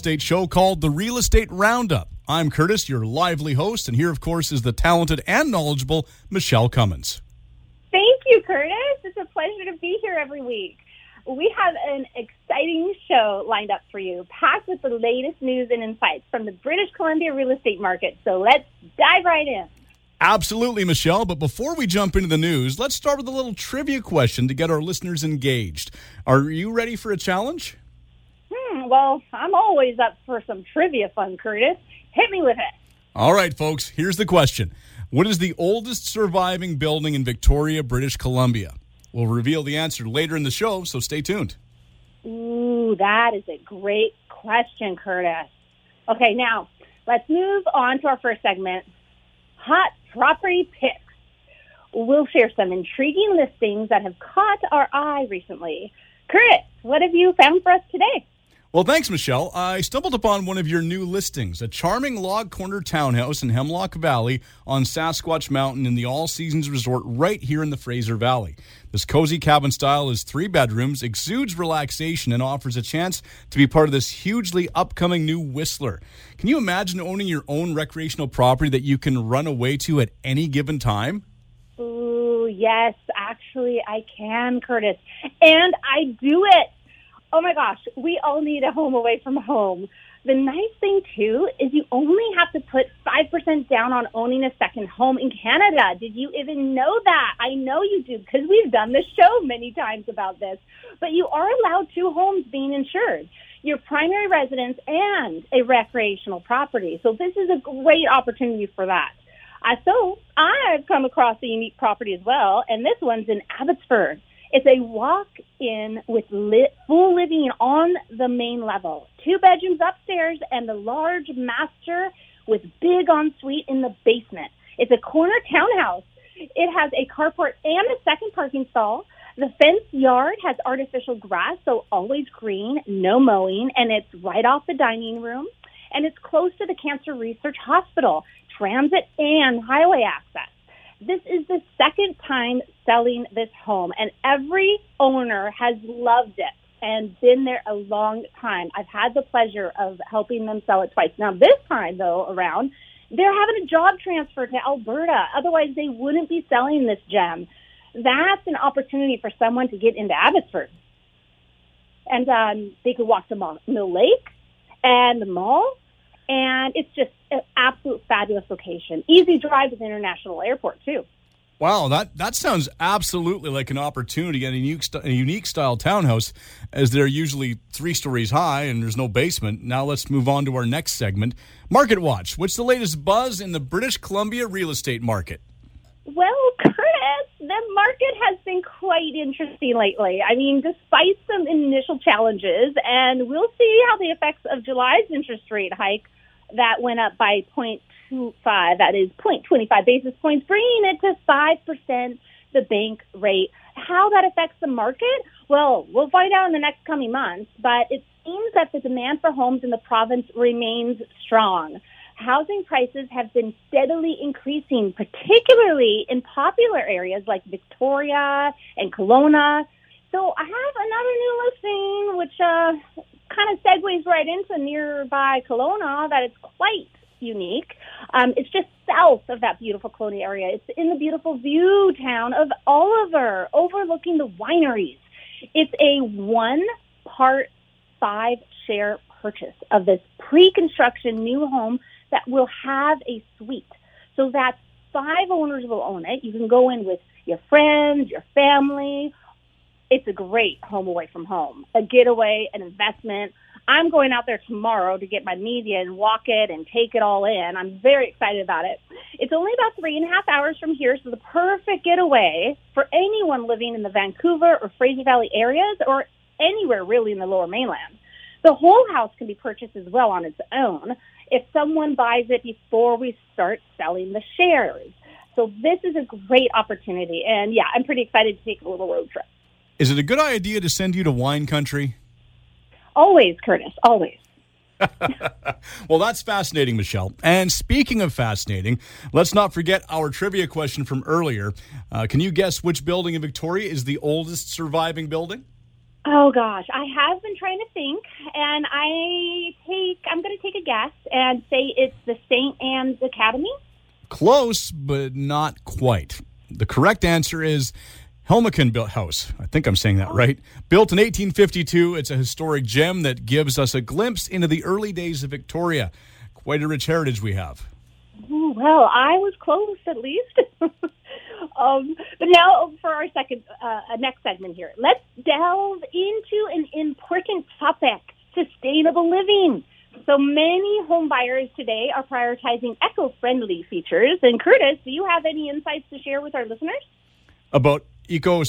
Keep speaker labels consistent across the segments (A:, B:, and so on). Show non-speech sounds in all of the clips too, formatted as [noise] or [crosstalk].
A: Estate show called The Real Estate Roundup. I'm Curtis, your lively host, and here, of course, is the talented and knowledgeable Michele Cummins.
B: Thank you, Curtis. It's a pleasure to be here every week. We have an exciting show lined up for you, packed with the latest news and insights from the British Columbia real estate market. So let's dive right in.
A: Absolutely, Michele. But before we jump into the news, let's start with a little trivia question to get our listeners engaged. Are you ready for a challenge?
B: Well, I'm always up for some trivia fun, Curtis. Hit me with it.
A: All right, folks, here's the question What is the oldest surviving building in Victoria, British Columbia? We'll reveal the answer later in the show, so stay tuned.
B: Ooh, that is a great question, Curtis. Okay, now let's move on to our first segment hot property picks. We'll share some intriguing listings that have caught our eye recently. Curtis, what have you found for us today?
A: Well, thanks, Michele. I stumbled upon one of your new listings, a charming log corner townhouse in Hemlock Valley on Sasquatch Mountain in the All Seasons Resort right here in the Fraser Valley. This cozy cabin style is three bedrooms, exudes relaxation, and offers a chance to be part of this hugely upcoming new Whistler. Can you imagine owning your own recreational property that you can run away to at any given time?
B: Ooh, yes, actually, I can, Curtis. And I do it. Oh my gosh, we all need a home away from home. The nice thing too is you only have to put 5% down on owning a second home in Canada. Did you even know that? I know you do because we've done the show many times about this. But you are allowed two homes being insured. Your primary residence and a recreational property. So this is a great opportunity for that. Uh, so I've come across a unique property as well, and this one's in Abbotsford. It's a walk-in with lit, full living on the main level, two bedrooms upstairs, and the large master with big ensuite in the basement. It's a corner townhouse. It has a carport and a second parking stall. The fenced yard has artificial grass, so always green, no mowing, and it's right off the dining room. And it's close to the Cancer Research Hospital, transit and highway access. This is the second time selling this home, and every owner has loved it and been there a long time. I've had the pleasure of helping them sell it twice. Now, this time, though, around, they're having a job transfer to Alberta. Otherwise, they wouldn't be selling this gem. That's an opportunity for someone to get into Abbotsford. And um, they could walk to Mill Lake and the mall and it's just an absolute fabulous location. Easy drive to the international airport too.
A: Wow, that, that sounds absolutely like an opportunity and a unique, a unique style townhouse, as they're usually three stories high and there's no basement. Now let's move on to our next segment Market Watch. What's the latest buzz in the British Columbia real estate market?
B: Well, Curtis, the market has been quite interesting lately. I mean, despite some initial challenges, and we'll see how the effects of July's interest rate hike that went up by 0.25, that is 0.25 basis points, bringing it to 5%, the bank rate. How that affects the market? Well, we'll find out in the next coming months, but it seems that the demand for homes in the province remains strong. Housing prices have been steadily increasing, particularly in popular areas like Victoria and Kelowna. So I have another new listing, which uh, kind of segues right into nearby Kelowna that it's quite unique. Um, it's just south of that beautiful Kelowna area. It's in the beautiful view town of Oliver, overlooking the wineries. It's a one part five share purchase of this pre-construction new home that will have a suite. So that five owners will own it. You can go in with your friends, your family, it's a great home away from home, a getaway, an investment. I'm going out there tomorrow to get my media and walk it and take it all in. I'm very excited about it. It's only about three and a half hours from here, so the perfect getaway for anyone living in the Vancouver or Fraser Valley areas or anywhere really in the lower mainland. The whole house can be purchased as well on its own if someone buys it before we start selling the shares. So this is a great opportunity. And yeah, I'm pretty excited to take a little road trip.
A: Is it a good idea to send you to wine country?
B: Always, Curtis, always. [laughs]
A: well, that's fascinating, Michele. And speaking of fascinating, let's not forget our trivia question from earlier. Uh, can you guess which building in Victoria is the oldest surviving building?
B: Oh gosh, I have been trying to think, and I take. I'm going to take a guess and say it's the St. Anne's Academy.
A: Close, but not quite. The correct answer is Helmcken built house. I think I'm saying that right. Built in 1852, it's a historic gem that gives us a glimpse into the early days of Victoria. Quite a rich heritage we have.
B: Ooh, well, I was close at least. [laughs] um, but now for our second, uh, next segment here, let's delve into an important topic: sustainable living. So many home buyers today are prioritizing eco-friendly features. And Curtis, do you have any insights to share with our listeners?
A: About eco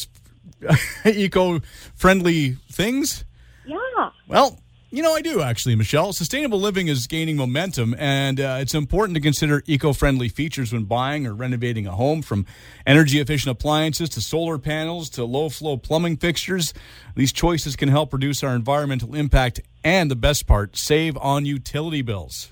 A: [laughs] eco friendly things?
B: Yeah.
A: Well, you know, I do actually, Michele. Sustainable living is gaining momentum, and uh, it's important to consider eco friendly features when buying or renovating a home from energy efficient appliances to solar panels to low flow plumbing fixtures. These choices can help reduce our environmental impact and, the best part, save on utility bills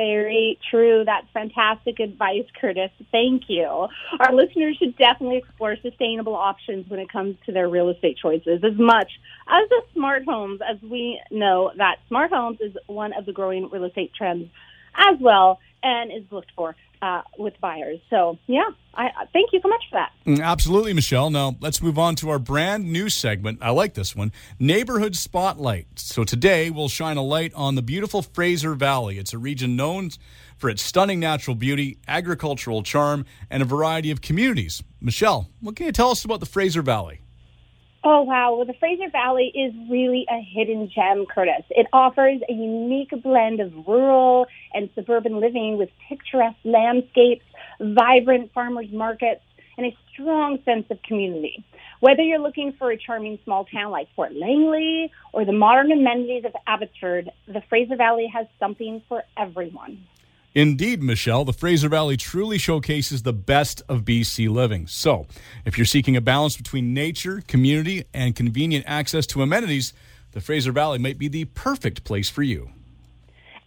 B: very true. That's fantastic advice, Curtis. Thank you. Our listeners should definitely explore sustainable options when it comes to their real estate choices as much as the smart homes, as we know that smart homes is one of the growing real estate trends as well and is looked for uh, with buyers. So, yeah, I thank you so much for that.
A: Mm, absolutely, Michele. Now, let's move on to our brand new segment. I like this one Neighborhood Spotlight. So, today we'll shine a light on the beautiful Fraser Valley. It's a region known for its stunning natural beauty, agricultural charm, and a variety of communities. Michele, what can you tell us about the Fraser Valley?
B: Oh, wow. Well, the Fraser Valley is really a hidden gem, Curtis. It offers a unique blend of rural and suburban living with picturesque landscapes, vibrant farmers markets, and a strong sense of community. Whether you're looking for a charming small town like Fort Langley or the modern amenities of Abbotsford, the Fraser Valley has something for everyone.
A: Indeed, Michele, the Fraser Valley truly showcases the best of BC living. So, if you're seeking a balance between nature, community, and convenient access to amenities, the Fraser Valley might be the perfect place for you.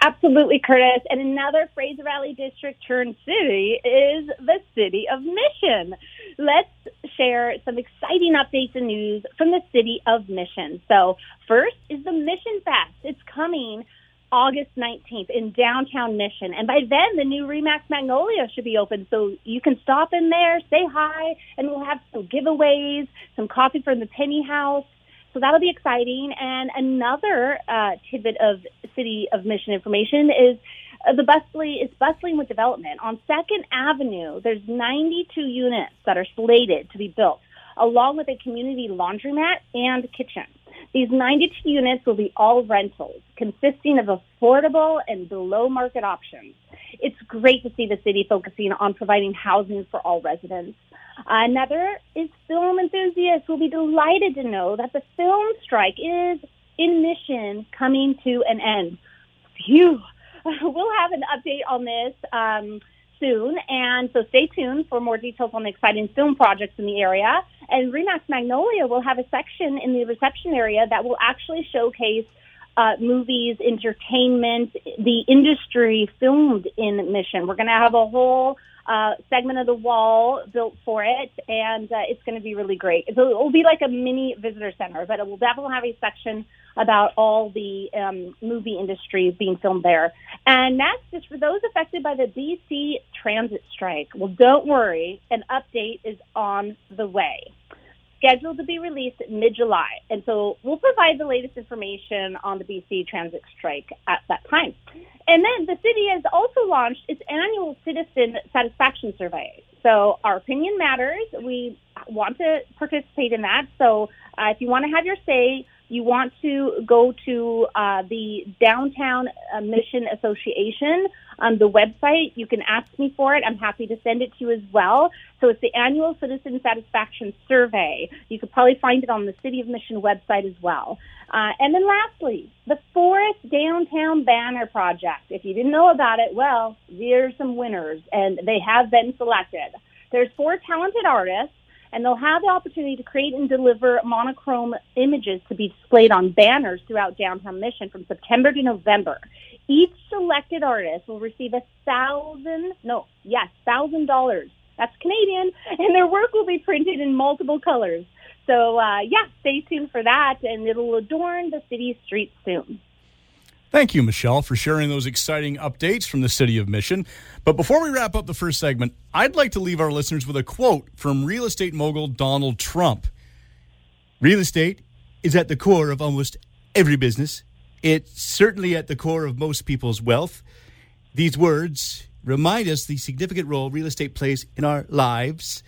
B: Absolutely, Curtis. And another Fraser Valley district turned city is the city of Mission. Let's share some exciting updates and news from the city of Mission. So, first is the Mission Fest. It's coming August 19th in downtown Mission. And by then, the new Remax Magnolia should be open. So you can stop in there, say hi, and we'll have some giveaways, some coffee from the Penny House. So that'll be exciting. And another uh, tidbit of City of Mission information is uh, the bustling is bustling with development. On Second Avenue, there's 92 units that are slated to be built, along with a community laundromat and kitchen. These 92 units will be all rentals, consisting of affordable and below market options. It's great to see the city focusing on providing housing for all residents. Another is film enthusiasts will be delighted to know that the film strike is in mission coming to an end. Phew. [laughs] We'll have an update on this um, soon. And so stay tuned for more details on the exciting film projects in the area. And Remax Magnolia will have a section in the reception area that will actually showcase uh, movies, entertainment, the industry filmed in Mission. We're going to have a whole segment of the wall built for it, and uh, it's going to be really great. So it will be like a mini visitor center, but it will definitely have a section about all the um, movie industry being filmed there. And that's just for those affected by the BC transit strike. Well, don't worry, an update is on the way scheduled to be released mid July. And so we'll provide the latest information on the BC transit strike at that time. And then the city has also launched its annual citizen satisfaction survey. So our opinion matters. We want to participate in that. So uh, if you want to have your say, you want to go to uh, the Downtown uh, Mission Association on the website, you can ask me for it. I'm happy to send it to you as well. So it's the annual citizen satisfaction survey. You could probably find it on the City of Mission website as well. Uh, and then lastly, the Forest Downtown Banner Project. If you didn't know about it, well, there's some winners, and they have been selected. There's four talented artists and they'll have the opportunity to create and deliver monochrome images to be displayed on banners throughout downtown Mission from September to November. Each selected artist will receive a thousand, no, yes, thousand dollars. That's Canadian, [laughs] and their work will be printed in multiple colors. So, uh, yeah, stay tuned for that, and it'll adorn the city streets soon.
A: Thank you, Michele, for sharing those exciting updates from the city of Mission. But before we wrap up the first segment, I'd like to leave our listeners with a quote from real estate mogul Donald Trump. Real estate is at the core of almost every business. It's certainly at the core of most people's wealth. These words remind us the significant role real estate plays in our lives,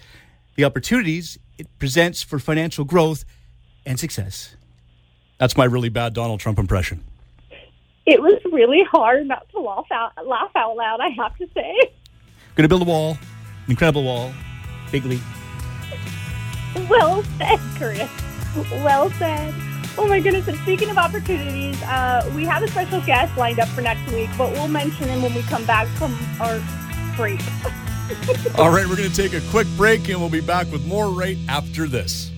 A: the opportunities it presents for financial growth and success. That's my really bad Donald Trump impression.
B: It was really hard not to laugh out, laugh out loud, I have to say.
A: Gonna build a wall, an incredible wall, bigly.
B: Well said, Curtis. Well said. Oh my goodness. And speaking of opportunities, uh, we have a special guest lined up for next week, but we'll mention him when we come back from our break. [laughs]
A: All right, we're going to take a quick break and we'll be back with more right after this.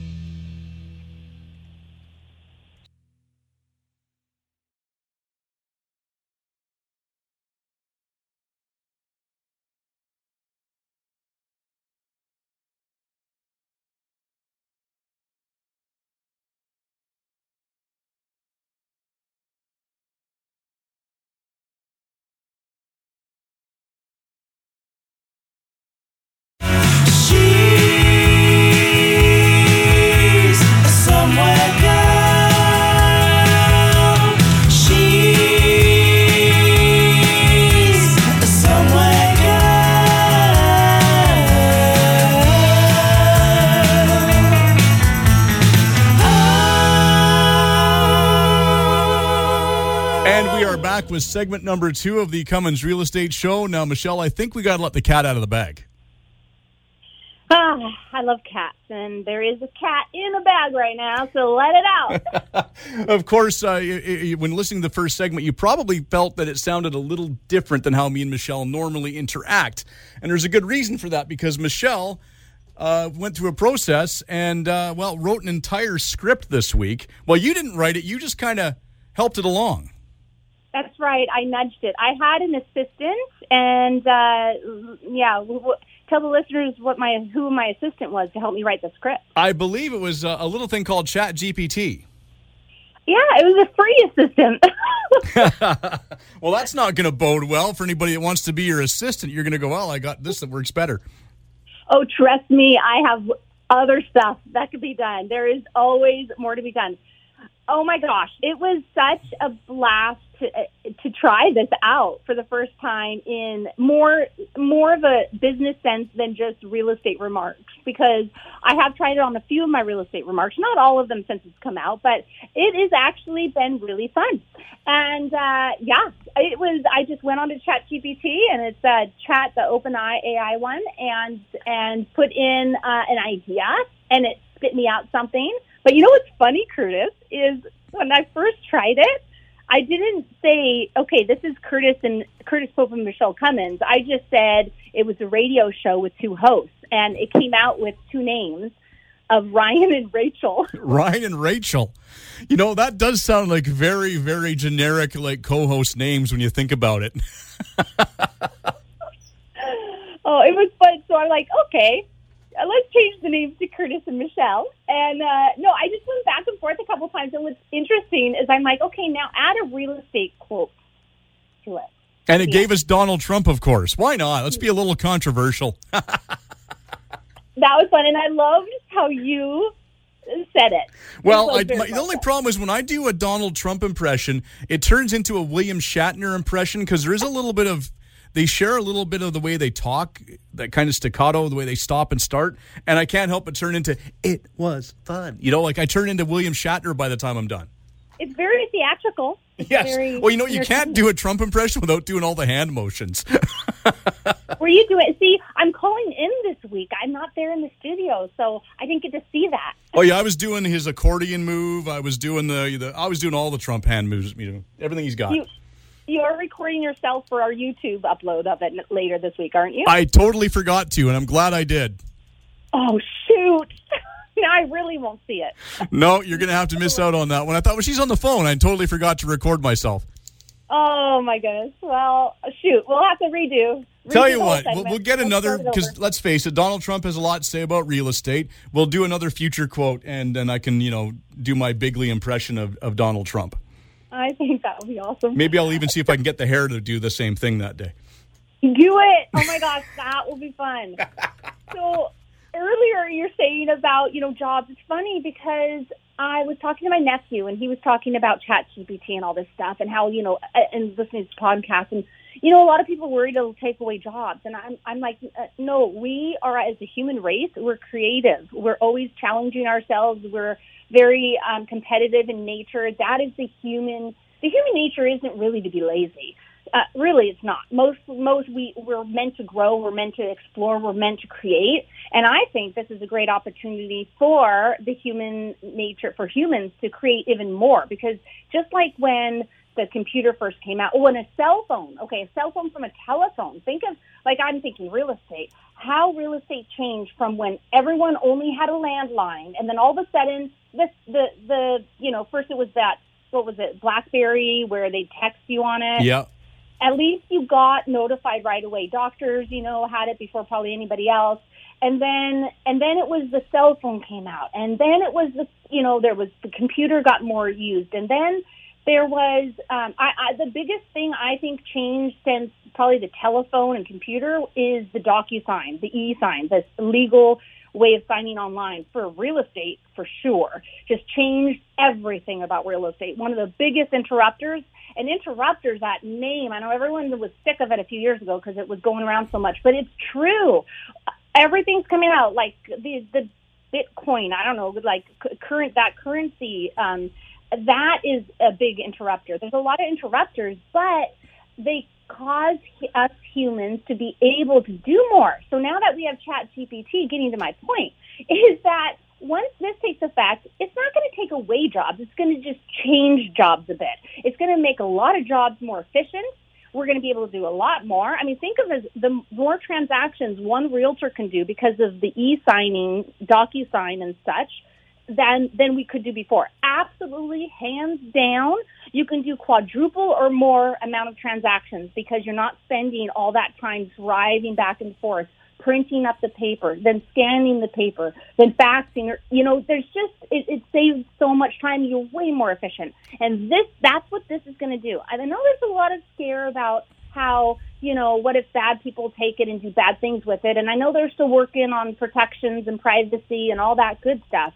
A: We are back with segment number two of the Cummins Real Estate Show. Now, Michele, I think we got to let the cat out of the bag.
B: Ah, I love cats, and there is a cat in a bag right now, so let it out. [laughs] [laughs]
A: of course, uh, y- y- when listening to the first segment, you probably felt that it sounded a little different than how me and Michele normally interact. And there's a good reason for that because Michele uh, went through a process and, uh, well, wrote an entire script this week. Well, you didn't write it, you just kind of helped it along.
B: That's right. I nudged it. I had an assistant, and uh, yeah, w- w- tell the listeners what my who my assistant was to help me write the script.
A: I believe it was uh, a little thing called Chat GPT.
B: Yeah, it was a free assistant. [laughs] [laughs]
A: well, that's not going to bode well for anybody that wants to be your assistant. You're going to go, well, I got this that works better.
B: oh, trust me, I have other stuff that could be done. There is always more to be done. Oh my gosh, it was such a blast to uh, to try this out for the first time in more more of a business sense than just real estate remarks because I have tried it on a few of my real estate remarks, not all of them since it's come out, but it has actually been really fun. And uh, yeah, it was. I just went on to Chat GPT and it's uh, Chat the OpenAI AI one and and put in uh, an idea and it spit me out something. But you know what's funny, Curtis, is when I first tried it, I didn't say, okay, this is Curtis and Curtis Pope and Michele Cummins. I just said it was a radio show with two hosts, and it came out with two names of Ryan and Rachel. [laughs]
A: Ryan and Rachel. You know, that does sound like very, very generic, like co host names when you think about it. [laughs]
B: oh, it was fun. So I'm like, okay, let's change the names to Curtis and Michele. And uh, no, I just went back and forth a couple times. And what's interesting is I'm like, okay, now add a real estate quote to it.
A: And it gave us Donald Trump, of course. Why not? Let's be a little controversial. [laughs]
B: That was fun, and I loved how you said it.
A: Well, I, my, the only problem is when I do a Donald Trump impression, it turns into a William Shatner impression because there is a little bit of they share a little bit of the way they talk, that kind of staccato, the way they stop and start, and I can't help but turn into it was fun. You know, like I turn into William Shatner by the time I'm done.
B: It's very theatrical. It's [laughs]
A: Yes.
B: Very
A: Well, you know, you can't do a Trump impression without doing all the hand motions. [laughs]
B: Were you doing? See, I'm calling in this week. I'm not there in the studio, so I didn't get to see that.
A: oh yeah, I was doing his accordion move. I was doing the, the I was doing all the Trump hand moves. You know, everything he's got.
B: You you are recording yourself for our YouTube upload of it later this week, aren't you?
A: I totally forgot to, and I'm glad I did.
B: oh shoot! [laughs] now I really won't see it.
A: No, you're going to have to miss out on that one. I thought, well, she's on the phone. I totally forgot to record myself.
B: Oh my goodness. Well, shoot, we'll have to redo
A: Tell you what, we'll, we'll get another because let's face it, Donald Trump has a lot to say about real estate. We'll do another future quote, and then I can, you know, do my bigly impression of, of Donald Trump.
B: I think that would be awesome.
A: Maybe I'll even see if I can get the hair to do the same thing that day.
B: Do it. Oh my gosh, that will be fun. [laughs] So earlier you're saying about, you know, jobs. It's funny because I was talking to my nephew and he was talking about chat GPT and all this stuff and how, you know, and listening to podcasts and, you know, a lot of people worried it'll take away jobs. And I'm, I'm like, uh, no, we are as a human race, we're creative. We're always challenging ourselves. We're very um, competitive in nature. That is the human, the human nature isn't really to be lazy. Uh, really, it's not. Most most we we're meant to grow, we're meant to explore, we're meant to create, and I think this is a great opportunity for the human nature for humans to create even more. Because just like when the computer first came out, when a cell phone, okay, a cell phone from a telephone. Think of like I'm thinking real estate. How real estate changed from when everyone only had a landline, and then all of a sudden, this the the you know first it was that what was it BlackBerry where they text you on it
A: Yeah.
B: at least you got notified right away. Doctors, you know, had it before probably anybody else. And then, and then it was the cell phone came out. And then it was the, you know, there was the computer got more used. And then there was, um, I, I, the biggest thing I think changed since probably the telephone and computer is the DocuSign, the e-sign, this legal way of signing online for real estate for sure. Just changed everything about real estate. One of the biggest interrupters and interrupters, that name, I know everyone was sick of it a few years ago because it was going around so much, but it's true. Everything's coming out like the the Bitcoin. I don't know, like current that currency. Um, that is a big interrupter. There's a lot of interrupters, but they cause us humans to be able to do more. So now that we have Chat GPT, getting to my point, [laughs] is that once this takes effect, it's not going to take away jobs. It's going to just change jobs a bit. It's going to make a lot of jobs more efficient. We're going to be able to do a lot more. I mean, think of as the more transactions one realtor can do because of the e-signing, DocuSign, and such than than we could do before. Absolutely, hands down, you can do quadruple or more amount of transactions because you're not spending all that time driving back and forth, printing up the paper, then scanning the paper, then faxing. Or you know, there's just it, it saves so much time. You're way more efficient, and this that's what this is going to do. I know there's a lot of scare about how you know what if bad people take it and do bad things with it, and I know they're still working on protections and privacy and all that good stuff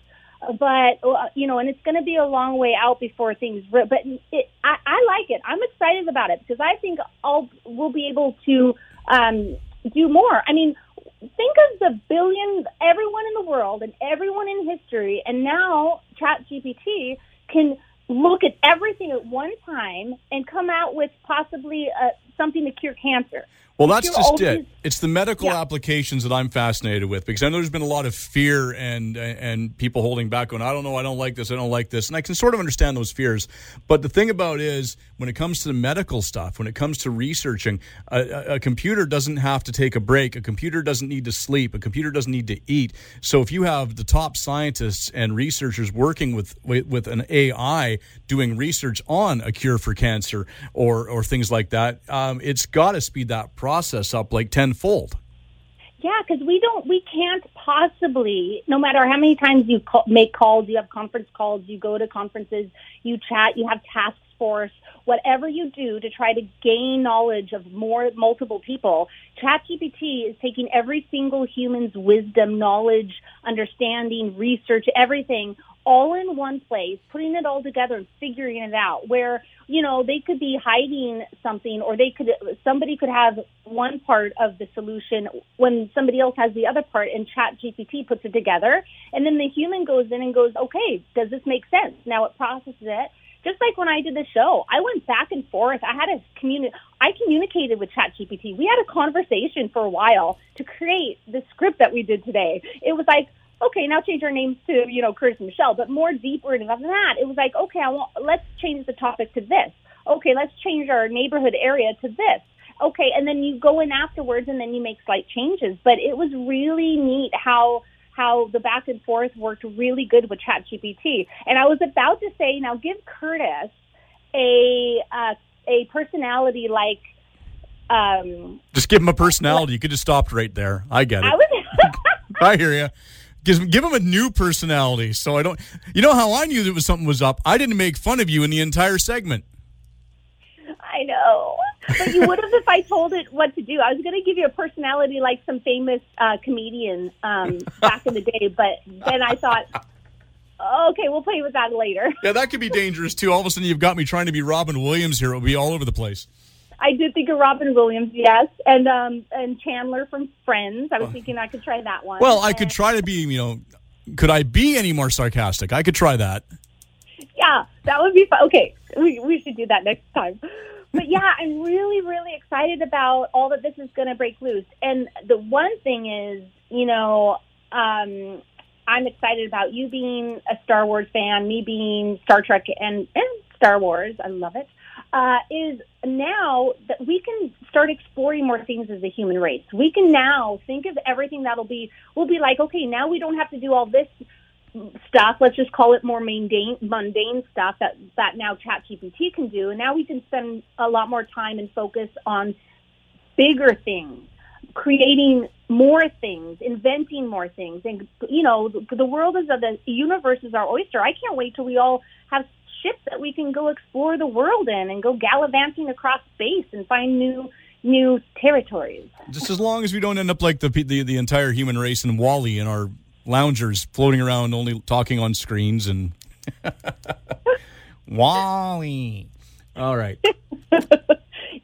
B: but uh, you know, and it's going to be a long way out before things. But it, I, I like it. I'm excited about it because I think I'll we'll be able to um, do more. I mean, think of the billions, everyone in the world, and everyone in history, and now ChatGPT can look at everything at one time and come out with possibly uh, something to cure cancer.
A: Well, that's
B: Cure
A: just it. It's the medical
B: Yeah.
A: applications that I'm fascinated with because I know there's been a lot of fear and and people holding back, going, I don't know, I don't like this, I don't like this, and I can sort of understand those fears. But the thing about it is, when it comes to the medical stuff, when it comes to researching, a, a, a computer doesn't have to take a break. A computer doesn't need to sleep. A computer doesn't need to eat. So if you have the top scientists and researchers working with with, with an AI doing research on a cure for cancer or or things like that, um, it's got to speed that process up like tenfold.
B: Yeah, because we don't, we can't possibly, no matter how many times you call, make calls, you have conference calls, you go to conferences, you chat, you have task force, whatever you do to try to gain knowledge of more multiple people, ChatGPT is taking every single human's wisdom, knowledge, understanding, research, everything all in one place, putting it all together and figuring it out where, you know, they could be hiding something or they could, somebody could have one part of the solution when somebody else has the other part and chat GPT puts it together. And then the human goes in and goes, okay, does this make sense? Now it processes it. Just like when I did the show, I went back and forth. I had a communi- I communicated with ChatGPT. We had a conversation for a while to create the script that we did today. It was like, okay, now change our names to, you know, Curtis and Michele, but more deeper than that. It was like, okay, I want, let's change the topic to this. Okay, let's change our neighborhood area to this. Okay, and then you go in afterwards and then you make slight changes. But it was really neat how how the back and forth worked really good with ChatGPT. And I was about to say, now give Curtis a uh, a personality like um,
A: Just give him a personality. You could have stopped right there. I get it.
B: I was. [laughs]
A: I hear you. Give, give him a new personality. So I don't. You know how I knew that was something was up? I didn't make fun of you in the entire segment.
B: I know. But you would have if I told it what to do. I was going to give you a personality like some famous uh, comedian um, back in the day, but then I thought, okay, we'll play with that later.
A: Yeah, that could be dangerous too. All of a sudden, you've got me trying to be Robin Williams here. It'll be all over the place.
B: I did think of Robin Williams, yes, and um, and Chandler from Friends. I was thinking I could try that one.
A: Well, I could try to be. You know, could I be any more sarcastic? I could try that.
B: Yeah, that would be fun. Okay, we we should do that next time. But yeah, [laughs] I'm really really excited about all that this is going to break loose. And the one thing is, you know, um, I'm excited about you being a Star Wars fan, me being Star Trek and and Star Wars. I love it. Uh, is now that we can start exploring more things as a human race. We can now think of everything that'll be. We'll be like, okay, now we don't have to do all this stuff. Let's just call it more mundane, mundane stuff that that now ChatGPT can do. And now we can spend a lot more time and focus on bigger things, creating more things, inventing more things. And you know, the, the world is a, the universe is our oyster. I can't wait till we all have ships that we can go explore the world in and go gallivanting across space and find new new territories.
A: Just as long as we don't end up like the the, the entire human race and WALL-E and our loungers floating around only talking on screens and [laughs] WALL-E. All right. [laughs]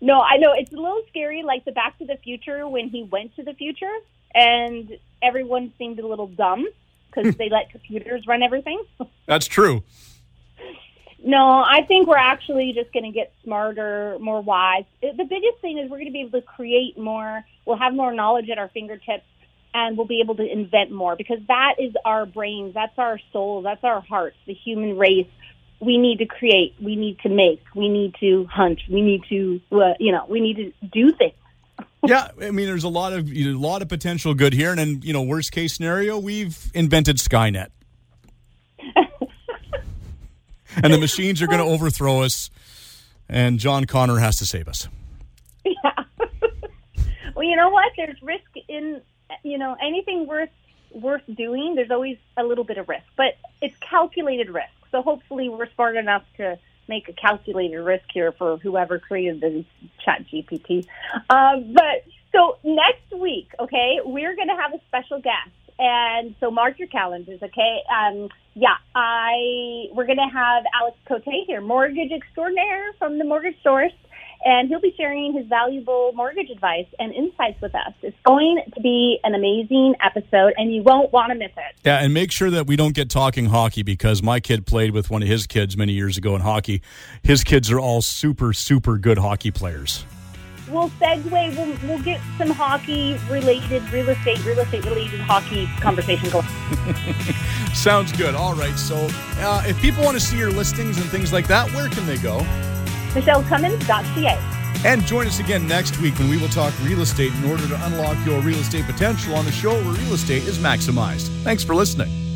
B: No, I know it's a little scary, like the Back to the Future when he went to the future, and everyone seemed a little dumb because [laughs] they let computers run everything.
A: That's true.
B: No, I think we're actually just going to get smarter, more wise. The biggest thing is we're going to be able to create more. We'll have more knowledge at our fingertips, and we'll be able to invent more because that is our brains, that's our soul, that's our hearts, the human race. We need to create. We need to make. We need to hunt. We need to, uh, you know, we need to do things. [laughs]
A: Yeah, I mean, there's a lot of you know, a lot of potential good here, and then you know, worst case scenario, we've invented Skynet, and the machines are going to overthrow us, and John Connor has to save us. [laughs]
B: Yeah. well, you know what? There's risk in you know anything worth worth doing. There's always a little bit of risk, but it's calculated risk. So hopefully, we're smart enough to make a calculated risk here for whoever created the Chat GPT. Um, but so next week, okay, we're going to have a special guest. And so mark your calendars, okay? Um, yeah, I we're going to have Alex Cote here, mortgage extraordinaire from the Mortgage Source, and he'll be sharing his valuable mortgage advice and insights with us. It's going to be an amazing episode, and you won't want to miss it.
A: Yeah, and make sure that we don't get talking hockey because my kid played with one of his kids many years ago in hockey. His kids are all super, super good hockey players.
B: We'll segue. We'll, we'll get some hockey related, real estate, real estate related hockey conversation going. [laughs]
A: Sounds good. All right. So, uh, if people want to see your listings and things like that, where can they go?
B: MicheleCummins.ca.
A: And join us again next week when we will talk real estate in order to unlock your real estate potential on the show where real estate is maximized. Thanks for listening.